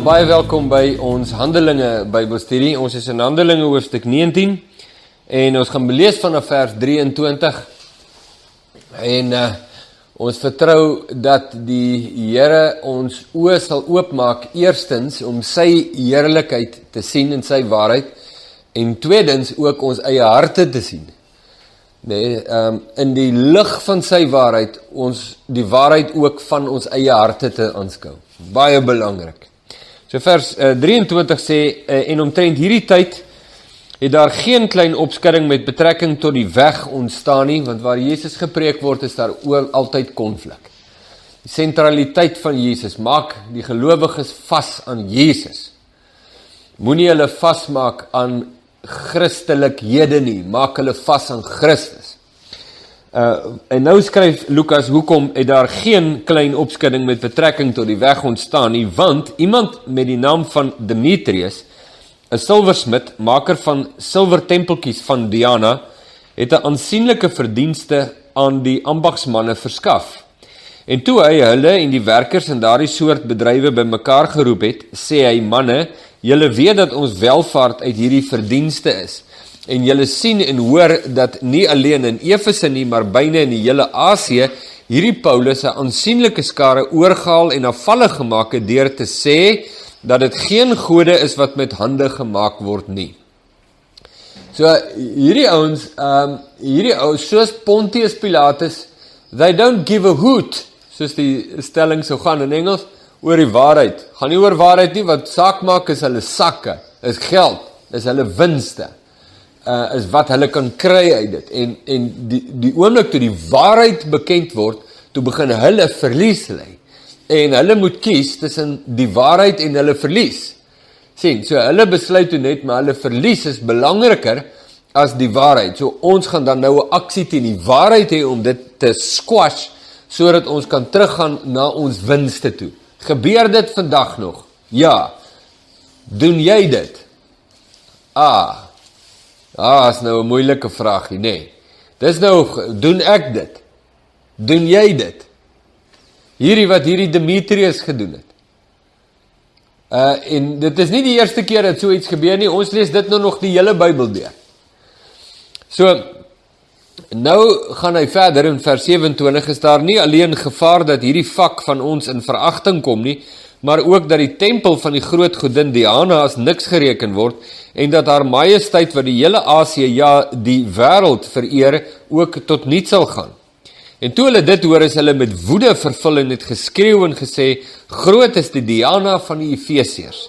baie welkom by ons Handelinge Bybelstudie. Ons is in Handelinge hoofstuk 19 en ons gaan lees vanaf vers 23. En uh, ons vertrou dat die Here ons oë sal oopmaak eerstens om sy heerlikheid te sien in sy waarheid en tweedens ook ons eie harte te sien. Nee, ehm um, in die lig van sy waarheid ons die waarheid ook van ons eie harte te aanskou. Baie belangrik. So vers uh, 23 sê uh, en omtrent hierdie tyd het daar geen klein opskudding met betrekking tot die weg ontstaan nie want waar Jesus gepreek word is daar oor altyd konflik. Die sentraliteit van Jesus maak die gelowiges vas aan Jesus. Moenie hulle vasmaak aan Christelikhede nie, maak hulle vas aan Christus. Uh en nou skryf Lukas hoekom het daar geen klein opskudding met betrekking tot die weg ontstaan nie want iemand met die naam van Demetrius 'n silversmid maker van silwertempeltjies van Diana het 'n aansienlike verdienste aan die ambagsmanne verskaf. En toe hy hulle en die werkers in daardie soort bedrywe bymekaar geroep het, sê hy manne, julle weet dat ons welvaart uit hierdie verdienste is en julle sien en hoor dat nie alleen in Efese nie, maar byne in die hele Asië hierdie Paulus 'n aansienlike skare oorgehaal en afvallig gemaak het deur te sê dat dit geen gode is wat met hande gemaak word nie. So hierdie ouens, ehm um, hierdie ou soos Pontius Pilatus, they don't give a hoot, soos die stelling sou gaan in Engels oor die waarheid. Gaan nie oor waarheid nie, wat saak maak is hulle sakke, is geld, is hulle winste uh, is wat hulle kan kry uit dit. En en die die oomblik toe die waarheid bekend word toe begin hulle verlies lê. En hulle moet kies tussen die waarheid en hulle verlies. Sien so hulle besluit toe net maar hulle verlies is belangriker as die waarheid. So ons gaan dan nou 'n aksie teen die waarheid hê om dit te squash sodat ons kan teruggaan na ons winste toe. Gebeur dit vandag nog? Ja. Doen jy dit? Ah Ah, is nou 'n moeilike vraagie, nê. Nee. Dis nou doen ek dit? Doen jy dit? Hierdie wat hierdie Demetrius gedoen het. Uh en dit is nie die eerste keer dat so iets gebeur nie. Ons lees dit nou nog die hele Bybel deur. So nou gaan hy verder in vers 27 is daar nie alleen gevaar dat hierdie vak van ons in veragting kom nie, maar ook dat die tempel van die groot godin Diana as niks gereken word en dat haar majesteit wat die hele Asië ja die wêreld vereer ook tot niet sal gaan. En toe hulle dit hoor is hulle met woede vervul en het geskreeu en gesê groot is die Diana van die Efesiërs.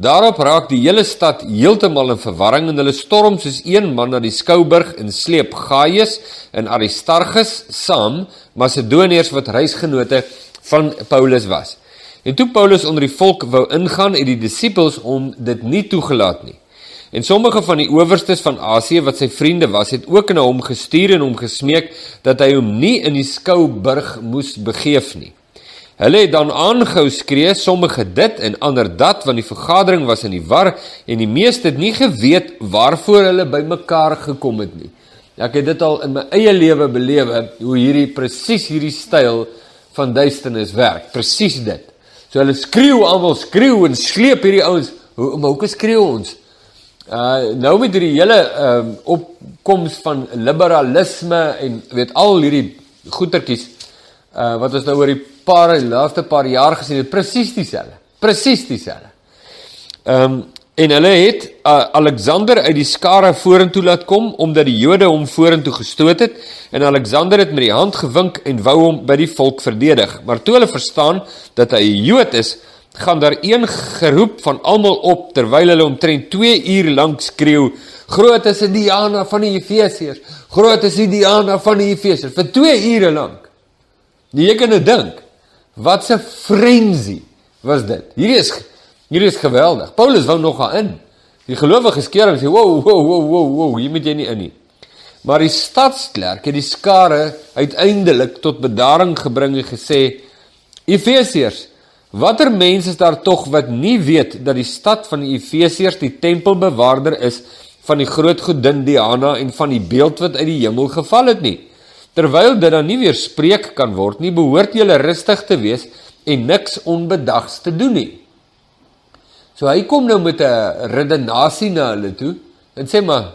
Daarop raak die hele stad heeltemal in verwarring en hulle storm soos een man na die skouburg en sleep Gaius en Aristarchus saam Macedoniërs wat reisgenote van Paulus was. En toe Paulus onder die volk wou ingaan, het die disippels hom dit nie toegelaat nie. En sommige van die owerstes van Asië wat sy vriende was, het ook na hom gestuur en hom gesmeek dat hy hom nie in die skouburg moes begeef nie. Hulle het dan aangehou skree, sommige dit en ander dat, want die vergadering was in die war en die meeste het nie geweet waarvoor hulle bymekaar gekom het nie. Ek het dit al in my eie lewe belewe hoe hierdie presies hierdie styl van duisternis werk. Presies dit. So hulle skreeu almal, skreeu en sleep hierdie ouens. Hoe maar hoe skreeu ons? Uh nou met hierdie hele ehm uh, opkoms van liberalisme en weet al hierdie goetertjies uh wat ons nou oor die paar laaste paar jaar gesien het, presies dieselfde. Presies dieselfde. Ehm um, En hulle het uh, Alexander uit die skare vorentoe laat kom omdat die Jode hom vorentoe gestoot het en Alexander het met die hand gewink en wou hom by die volk verdedig. Maar toe hulle verstaan dat hy 'n Jood is, gaan daar een geroep van almal op terwyl hulle omtrent 2 uur lank skreeu: "Groot is die Diana van die Efesiërs! Groot is die Diana van die Efesiërs!" vir 2 ure lank. Jy kan dit dink. Wat 'n frenzy was dit. Hierdie is Hierdie is geweldig. Paulus wou nog gaan in. Die gelowiges keer en sê, "Wow, wow, wow, wow, wow, hier moet jy nie in nie." Maar die stadsklerk het die skare uiteindelik tot bedaring gebring en gesê, "Efesiërs, watter mense is daar tog wat nie weet dat die stad van die Efesiërs die tempelbewaarder is van die groot godin Diana en van die beeld wat uit die hemel geval het nie?" Terwyl dit dan nie weer spreek kan word nie, behoort julle rustig te wees en niks onbedags te doen nie. So hy kom nou met 'n redenasie na hulle toe en sê maar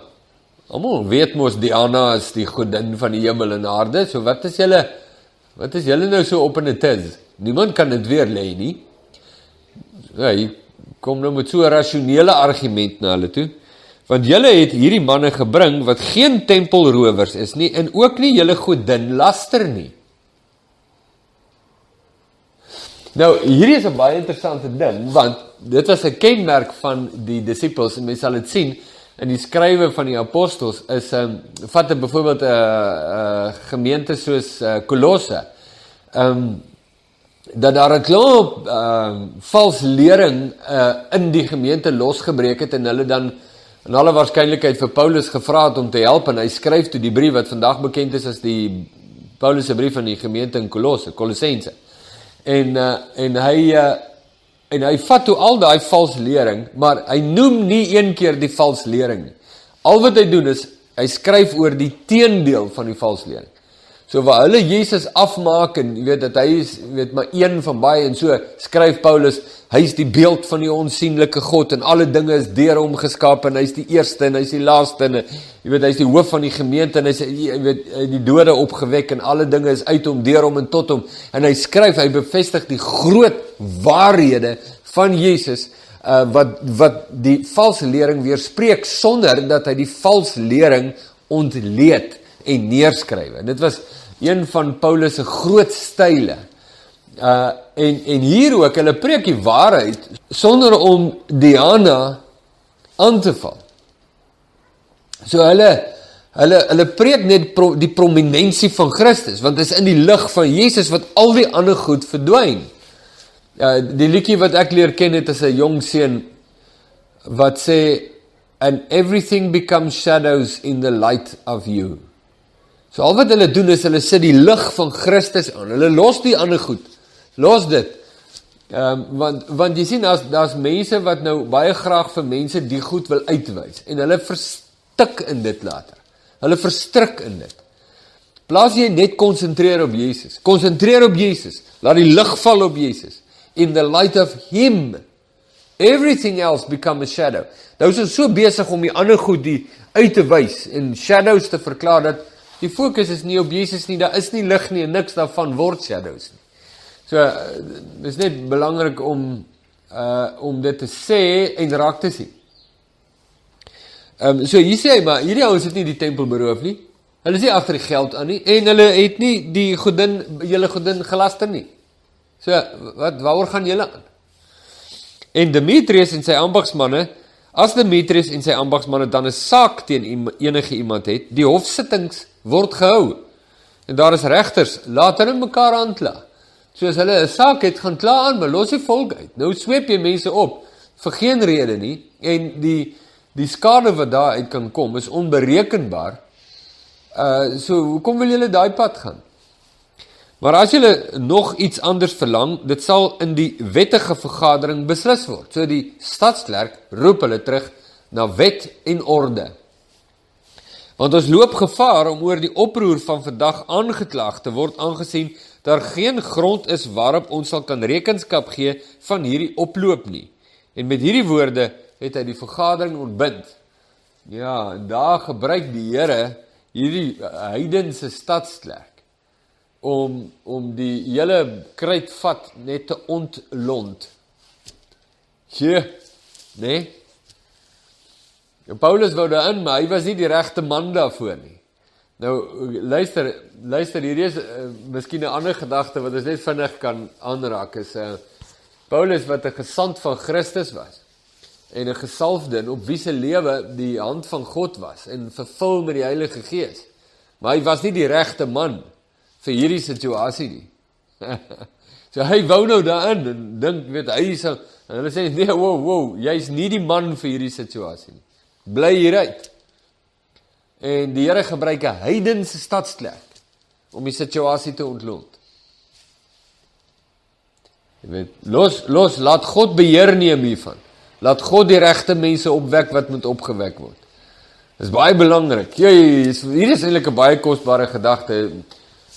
almal weet mos Diana is die godin van die hemel en aarde. So wat is julle wat is julle nou so op in 'n tis? Niemand kan dit weer lê nie. Hy kom nou met so 'n rasionele argument na hulle toe. Want julle het hierdie manne gebring wat geen tempelrowers is nie en ook nie julle godin laster nie. Nou, hierdie is 'n baie interessante ding want dit was 'n kenmerk van die disippels en mense sal dit sien in die skrywe van die apostels is 'n um, vat 'n byvoorbeeld 'n uh, uh, gemeente soos uh, Kolosse. Ehm um, dat daar 'n klomp ehm uh, vals lering uh, in die gemeente losgebreek het en hulle dan en alle waarskynlikheid vir Paulus gevra het om te help en hy skryf toe die brief wat vandag bekend is as die Paulus se brief aan die gemeente in Kolosse, Kolossense. En uh, en hy uh, en hy vat toe al daai vals lering, maar hy noem nie een keer die vals lering nie. Al wat hy doen is hy skryf oor die teendeel van die vals lering. So waar hulle Jesus afmaak en jy weet dat hy is weet maar een van baie en so skryf Paulus hy is die beeld van die onsigbare God en alle dinge is deur hom geskaap en hy's die eerste en hy's die laaste en jy weet hy's die hoof van die gemeente en hy's jy weet die dode opgewek en alle dinge is uit hom deur hom en tot hom en hy skryf hy bevestig die groot waarhede van Jesus uh, wat wat die valse lering weerspreek sonder dat hy die valse lering ontleed en neerskryf. En dit was een van Paulus se groot style. Uh en en hier ook hulle preek die waarheid sonder om Diana aan te val. So hulle hulle hulle preek net pro, die prominensie van Christus want dit is in die lig van Jesus wat al die ander goed verdwyn. Ja uh, die liedjie wat ek leer ken het is 'n jong seun wat sê and everything becomes shadows in the light of you. So al wat hulle doen is hulle sit die lig van Christus aan. Hulle los die ander goed. Los dit. Ehm um, want want jy sien daar's daar's mense wat nou baie graag vir mense die goed wil uitwys en hulle verstik in dit later. Hulle verstrik in dit. Plaas jy net konsentreer op Jesus. Konsentreer op Jesus. Laat die lig val op Jesus. In the light of him everything else become a shadow. Nou is ons so besig om die ander goed die uit te wys en shadows te verklaar dat Die fokus is nie op Jesus nie, daar is nie lig nie en niks daarvan word shadows nie. So dis net belangrik om uh om dit te sê en raak te sien. Ehm um, so hier sê hy maar hierdie ouens het nie die tempel beroof nie. Hulle is nie agter die geld aan nie en hulle het nie die godin julle godin gelaster nie. So wat waaroor gaan julle aan? En Demetrius en sy ambagsmanne As Demetrius en sy ambagsmanne dan 'n saak teen enige iemand het, die hofsittings word gehou. En daar is regters, laat hulle mekaar aankla. So as hulle 'n saak het, gaan kla aan, maar los die volk uit. Nou sweep jy mense op vir geen rede nie en die die skade wat daar uit kan kom is onberekenbaar. Uh so hoekom wil julle daai pad gaan? Maar as julle nog iets anders verlang, dit sal in die wettige vergadering beslis word. So die stadsklerk roep hulle terug na wet en orde. Want ons loop gevaar om oor die oproer van vandag aangeklaag te word aangesien daar geen grond is waarop ons sal kan rekenskap gee van hierdie oploop nie. En met hierdie woorde het hy die vergadering ontbind. Ja, en daar gebruik die Here hierdie heidense stadsklerk om om die hele kruitvat net te ontlont. Hier, nee. En Paulus wou daarin, maar hy was nie die regte man daarvoor nie. Nou luister, luister hierdie is uh, miskien 'n ander gedagte wat ons net vinnig kan aanraak is 'n uh, eh, Paulus wat 'n gesant van Christus was en 'n gesalfde op wie se lewe die hand van God was en vervul met die Heilige Gees. Maar hy was nie die regte man vir hierdie situasie nie. so hy wou nou daarin en dink weet hy is en hulle sê nee, wow, wow, jy's nie die man vir hierdie situasie nie. Bly hieruit. En die Here gebruik 'n heidense stadsklerk om die situasie te ontlont. Jy weet, los los laat God beheer neem hiervan. Laat God die regte mense opwek wat moet opgewek word. Dis baie belangrik. Jy hier is eintlik 'n baie kosbare gedagte.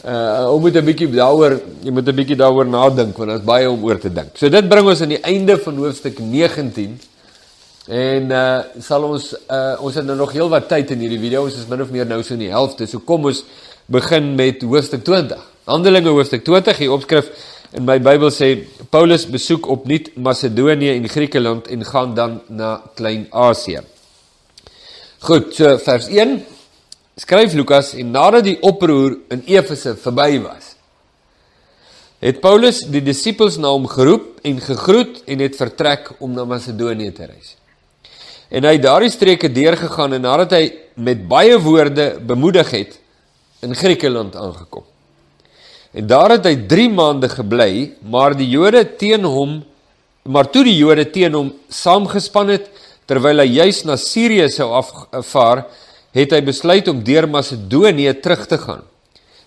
Uh ou moet 'n bietjie daaroor, jy moet 'n bietjie daaroor nadink want daar's baie om oor te dink. So dit bring ons aan die einde van hoofstuk 19. En uh sal ons uh ons het nou nog heel wat tyd in hierdie video. Ons is min of meer nou so in die helfte. So kom ons begin met hoofstuk 20. Handelinge hoofstuk 20. Die opskrif in my Bybel sê Paulus besoek opnuut Macedonië en Griekeland en gaan dan na Klein-Asië. Goed, so vers 1 skryf Lukas en nadat die oproer in Efese verby was, het Paulus die disippels na hom geroep en gegroet en het vertrek om na Macedonië te reis. En hy daardie streke deurgegaan en nadat hy met baie woorde bemoedig het in Griekeland aangekom. En daar het hy 3 maande gebly, maar die Jode teen hom maar toe die Jode teen hom saamgespan het, Terwyl hy juis na Sirië sou afvaar, het hy besluit om deur Macedonië terug te gaan.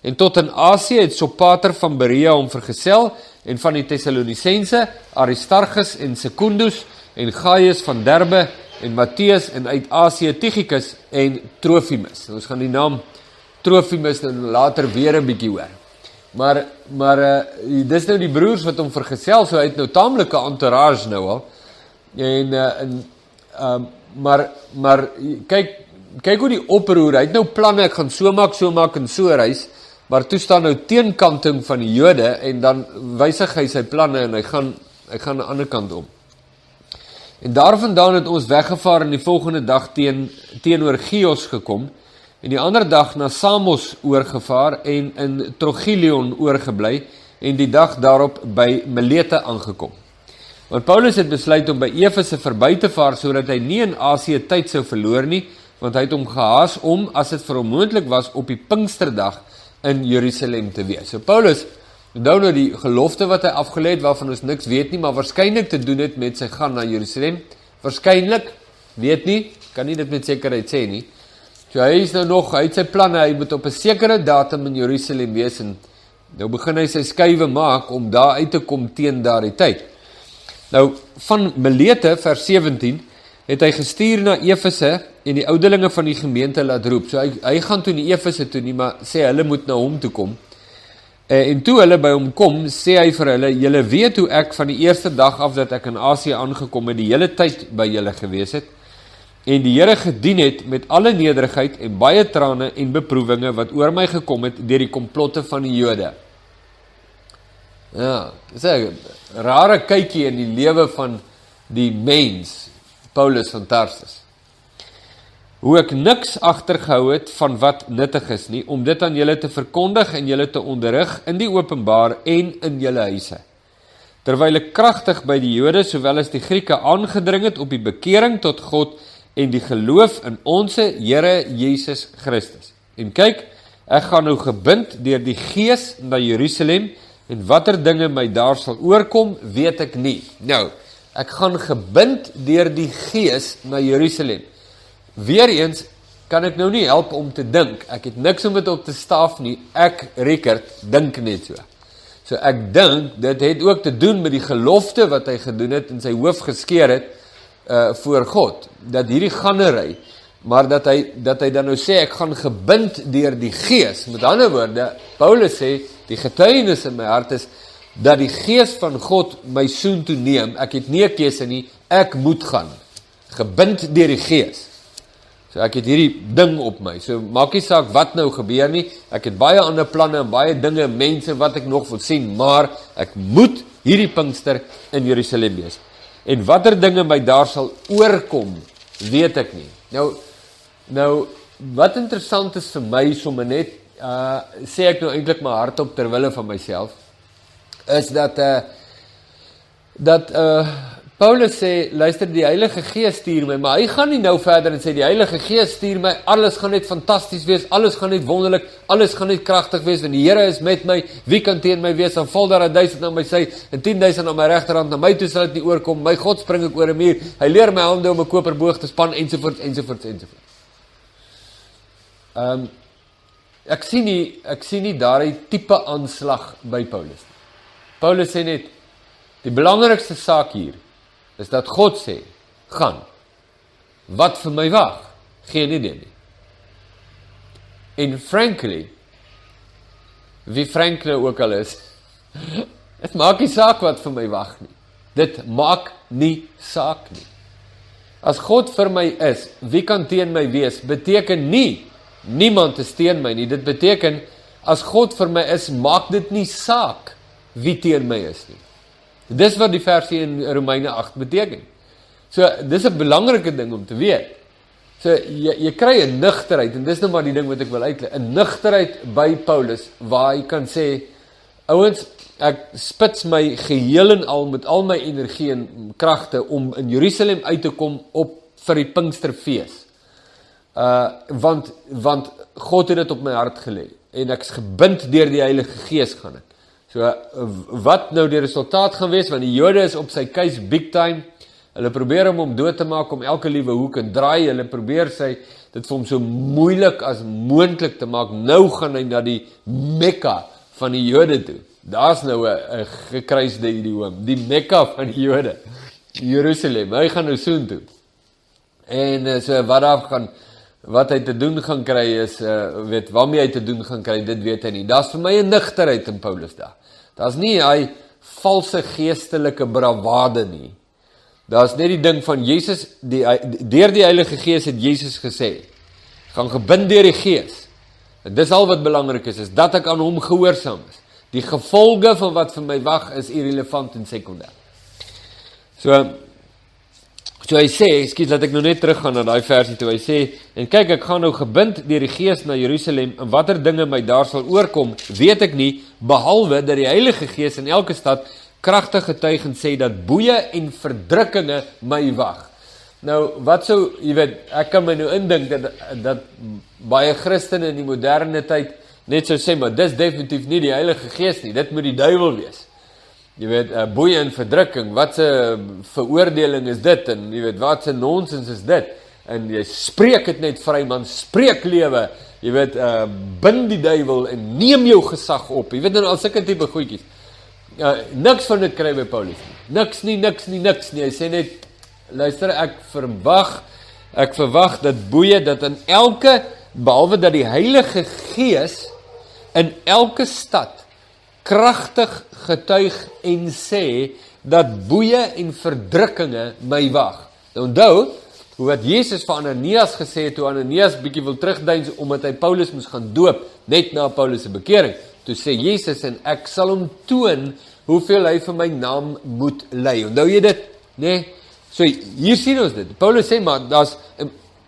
En tot in Asië het Sopater van Berea hom vergesel en van die Tessalonisense Aristarchus en Secundus en Gaius van Derbe en Matteus en uit Asië Tychicus en Trofimus. Ons gaan die naam Trofimus nou later weer 'n bietjie hoor. Maar maar uh, dis nou die broers wat hom vergesel, so hy het nou taamlike entourage nou al. En uh, Ehm um, maar maar kyk kyk hoe die oproer, hy het nou planne, ek gaan so maak, so maak en so reis, maar toe staan nou teenkanting van die Jode en dan wysig hy sy planne en hy gaan hy gaan aan die ander kant om. En daarvandaan het ons weggevaar en die volgende dag teen teenoor Chios gekom en die ander dag na Samos oorgevaar en in Trogilion oorgebly en die dag daarop by Milete aangekom. Want Paulus het besluit om by Efese verby te vaar sodat hy nie in Asië tyd sou verloor nie, want hy het hom gehaas om as dit vir hom moontlik was op die Pinksterdag in Jerusalem te wees. So Paulus onthou nou die gelofte wat hy afgelê het waarvan ons niks weet nie, maar waarskynlik te doen het met sy gaan na Jerusalem. Waarskynlik, weet nie, kan nie dit met sekerheid sê nie. So hy is nou nog, hy het sy planne, hy moet op 'n sekere datum in Jerusalem wees en nou begin hy sy skuwe maak om daar uit te kom teen daardie tyd. Nou van Milete vers 17 het hy gestuur na Efese en die ouderlinge van die gemeente laat roep. So hy hy gaan toe nie Efese toe nie, maar sê hulle moet na hom toe kom. Uh, en toe hulle by hom kom, sê hy vir hulle: "Julle weet hoe ek van die eerste dag af dat ek in Asië aangekom het, die hele tyd by julle gewees het en die Here gedien het met alle nederigheid en baie trane en beproewinge wat oor my gekom het deur die komplotte van die Jode." Ja, dis 'n rare kykie in die lewe van die mens Paulus van Tarsus. Hoe ek niks agtergehou het van wat nuttig is nie om dit aan julle te verkondig en julle te onderrig in die openbaar en in julle huise. Terwyl ek kragtig by die Jode sowel as die Grieke aangedring het op die bekering tot God en die geloof in ons Here Jesus Christus. En kyk, ek gaan nou gebind deur die Gees na Jerusalem En watter dinge my daar sal oorkom, weet ek nie. Nou, ek gaan gebind deur die Gees na Jerusalem. Weereens kan ek nou nie help om te dink. Ek het niks om dit op te staaf nie. Ek Rickert dink net so. So ek dink dit het ook te doen met die gelofte wat hy gedoen het en sy hoof geskeur het uh voor God dat hierdie gannery maar dat hy dat hy dan nou sê ek gaan gebind deur die Gees. Met ander woorde, Paulus sê Die getuienis in my hart is dat die gees van God my soen toe neem. Ek het nie 'n keuse nie. Ek moet gaan. Gebind deur die gees. Ek het hierdie ding op my. So maak nie saak wat nou gebeur nie. Ek het baie ander planne en baie dinge, mense wat ek nog wil sien, maar ek moet hierdie Pinkster in Jerusalem wees. En watter dinge my daar sal oorkom, weet ek nie. Nou nou wat interessant is vir my sommer net uh sê ek nou eintlik my hart op ter wille van myself is dat uh dat uh Paulus sê luister die Heilige Gees stuur my maar hy gaan nie nou verder en sê die Heilige Gees stuur my alles gaan net fantasties wees alles gaan net wonderlik alles gaan net kragtig wees want die Here is met my wie kan teen my wees dan val daar 1000 aan my sy en 10000 aan my regterhand na my toe sal dit nie oorkom my God spring ek oor 'n muur hy leer my hande om 'n koperboog te span ensovoorts ensovoorts ensovoorts Ehm um, ek sien nie ek sien nie daai tipe aanslag by Paulus nie. Paulus sê net die belangrikste saak hier is dat God sê gaan. Wat vir my wag? geen idee nie. En frankly wie Franklin ook al is, dit maak nie saak wat vir my wag nie. Dit maak nie saak nie. As God vir my is, wie kan teen my wees? Beteken nie niemand is teen my nie. Dit beteken as God vir my is, maak dit nie saak wie teen my is nie. Dis wat die versie in Romeine 8 beteken. So dis 'n belangrike ding om te weet. So jy jy kry 'n nugterheid en dis nou maar die ding wat ek wil uitlei. 'n Nugterheid by Paulus waar hy kan sê ouens ek spits my geheel en al met al my energie en kragte om in Jerusalem uit te kom op vir die Pinksterfees. Uh want want God het dit op my hart gelê en ek's gebind deur die Heilige Gees gaan dit. So wat nou die resultaat gaan wees want die Jode is op sy case big time. Hulle probeer hom om dood te maak om elke liewe hoek en draai. Hulle probeer sy dit vir hom so moeilik as moontlik te maak. Nou gaan hy na die Mekka van die Jode toe. Daar's nou 'n gekruisde idioom, die Mekka van die Jode. Jerusalem. Hy gaan nou soheen toe. En eh, so wat daar gaan wat hy te doen gaan kry is uh weet waarmee hy te doen gaan kry, dit weet hy nie. Daar's vir my 'n nigterheid in Paulus daar. Daar's nie hy valse geestelike bravade nie. Daar's net die ding van Jesus die deur die Heilige Gees het Jesus gesê gaan gebind deur die Gees. En dis al wat belangrik is is dat ek aan hom gehoorsaam is. Die gevolge van wat vir my wag is irrelevant en sekondêr. So so hy sê, ekskuus dat ek nou net teruggaan na daai versie toe. Hy sê en kyk ek gaan nou gebind deur die Gees na Jerusalem en watter dinge my daar sal oorkom, weet ek nie behalwe dat die Heilige Gees in elke stad kragtig getuig en sê dat boeye en verdrukkinge my wag. Nou, wat sou, jy weet, ek kan my nou indink dat dat baie Christene in die moderne tyd net sou sê maar dis definitief nie die Heilige Gees nie, dit moet die duiwel wees. Jy weet, uh, boeie en verdrukking, wat 'n veroordeling is dit en jy weet wat 'n nonsens is dit? En jy spreek dit net vry man, spreek lewe. Jy weet, uh bind die duiwel en neem jou gesag op. Jy weet nou al sulke tipe goedjies. Uh, niks van dit kry by Paulus nie. Niks nie, niks nie, niks nie. Hy sê net luister, ek verwag ek verwag dat boeie dat in elke behalwe dat die Heilige Gees in elke stad kragtig getuig en sê dat boeye en verdrukkinge my wag. Nou onthou hoe wat Jesus vir Ananias gesê het toe Ananias bietjie wil terugduins omdat hy Paulus moes gaan doop net na Paulus se bekering. Toe sê Jesus en ek sal hom toon hoeveel hy vir my naam moet ly. Onthou jy dit, nê? Nee? So hier sien ons dit. Paulus sê maar daar's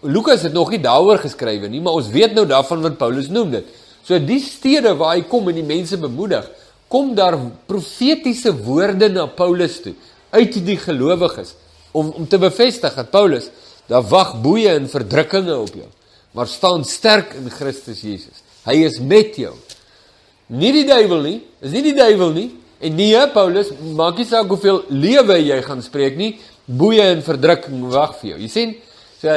Lukas het nog nie daaroor geskrywe nie, maar ons weet nou daarvan wat Paulus noem dit. So die stede waar hy kom en die mense bemoedig, kom daar profetiese woorde na Paulus toe uit die gelowiges om om te bevestig dat Paulus daar wag boeye en verdrukkinge op jou, maar staan sterk in Christus Jesus. Hy is met jou. Nie die duiwel nie, is nie die duiwel nie. En nee, Paulus, maak nie saak hoeveel lewe jy gaan spreek nie, boeye en verdrukking wag vir jou. Jy sien, so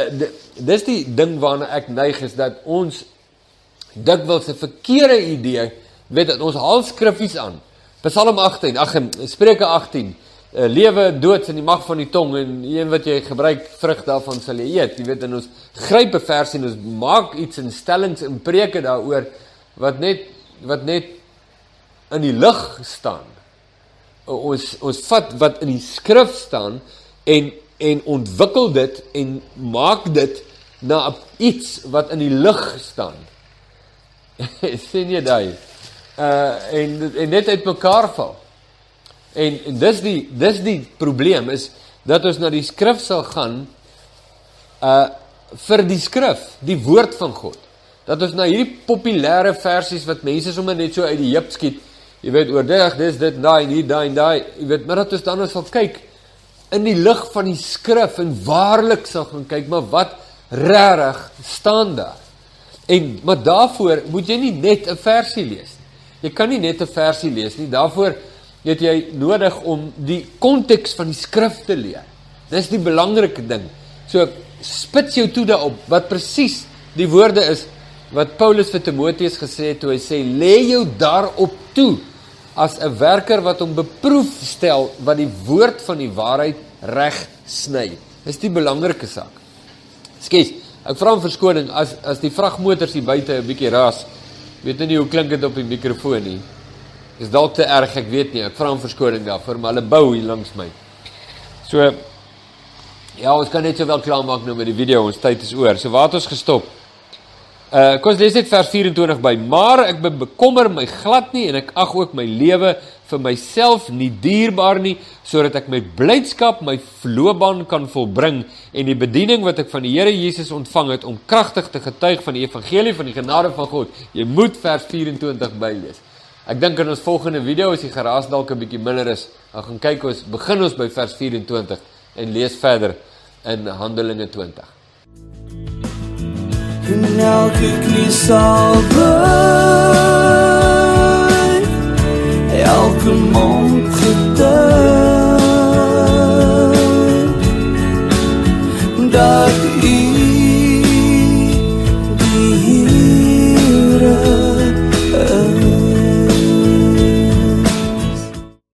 dis die ding waarna ek neig is dat ons dikwels 'n verkeerde idee weet dat ons haal skriffies aan. Psalm 18, ag Spreuke 18, uh, lewe dood in die mag van die tong en een wat jy gebruik vrug daarvan sal jy eet. Jy weet en ons gryp 'n vers en ons maak iets in stellings en preke daaroor wat net wat net in die lig staan. Ons ons vat wat in die skrif staan en en ontwikkel dit en maak dit na iets wat in die lig staan. sien jy daai? Uh en en net uitmekaar val. En, en dis die dis die probleem is dat ons na die skrif sal gaan uh vir die skrif, die woord van God. Dat ons na hierdie populêre versies wat mense sommer net so uit die heup skiet, jy weet oor dit, dis dit, daai, hier, daai daai, jy weet, maar dat ons dan ons sal kyk in die lig van die skrif en waarlik sal gaan kyk, maar wat regtig staan daar? En maar daarvoor moet jy nie net 'n versie lees nie. Jy kan nie net 'n versie lees nie. Daarvoor het jy nodig om die konteks van die skrif te leer. Dis die belangrike ding. So spits jou toe daarop wat presies die woorde is wat Paulus vir Timoteus gesê het toe hy sê lê jou daarop toe as 'n werker wat hom beproef stel wat die woord van die waarheid reg sny. Dis die belangrike saak. Skes, Ek vra om verskoning as as die vragmotors hier buite 'n bietjie ras. Weet nie hoe klink dit op die mikrofoon nie. Is dalk te erg, ek weet nie. Ek vra om verskoning daarvoor, maar hulle bou hier langs my. So ja, ons kan net sowel klaarmaak nou met die video. Ons tyd is oor. So waar het ons gestop? Uh kom ons lees net vers 24 by. Maar ek be bekommer my glad nie en ek ag ook my lewe vir myself nie dierbaar nie sodat ek met blydskap my vloebaan kan volbring en die bediening wat ek van die Here Jesus ontvang het om kragtig te getuig van die evangelie van die genade van God. Jy moet vers 24 bylees. Ek dink in ons volgende video as die geraas dalk 'n bietjie minder is, dan gaan kyk ons begin ons by vers 24 en lees verder in Handelinge 20. En elke knie sal buig Elke mond getuig Dat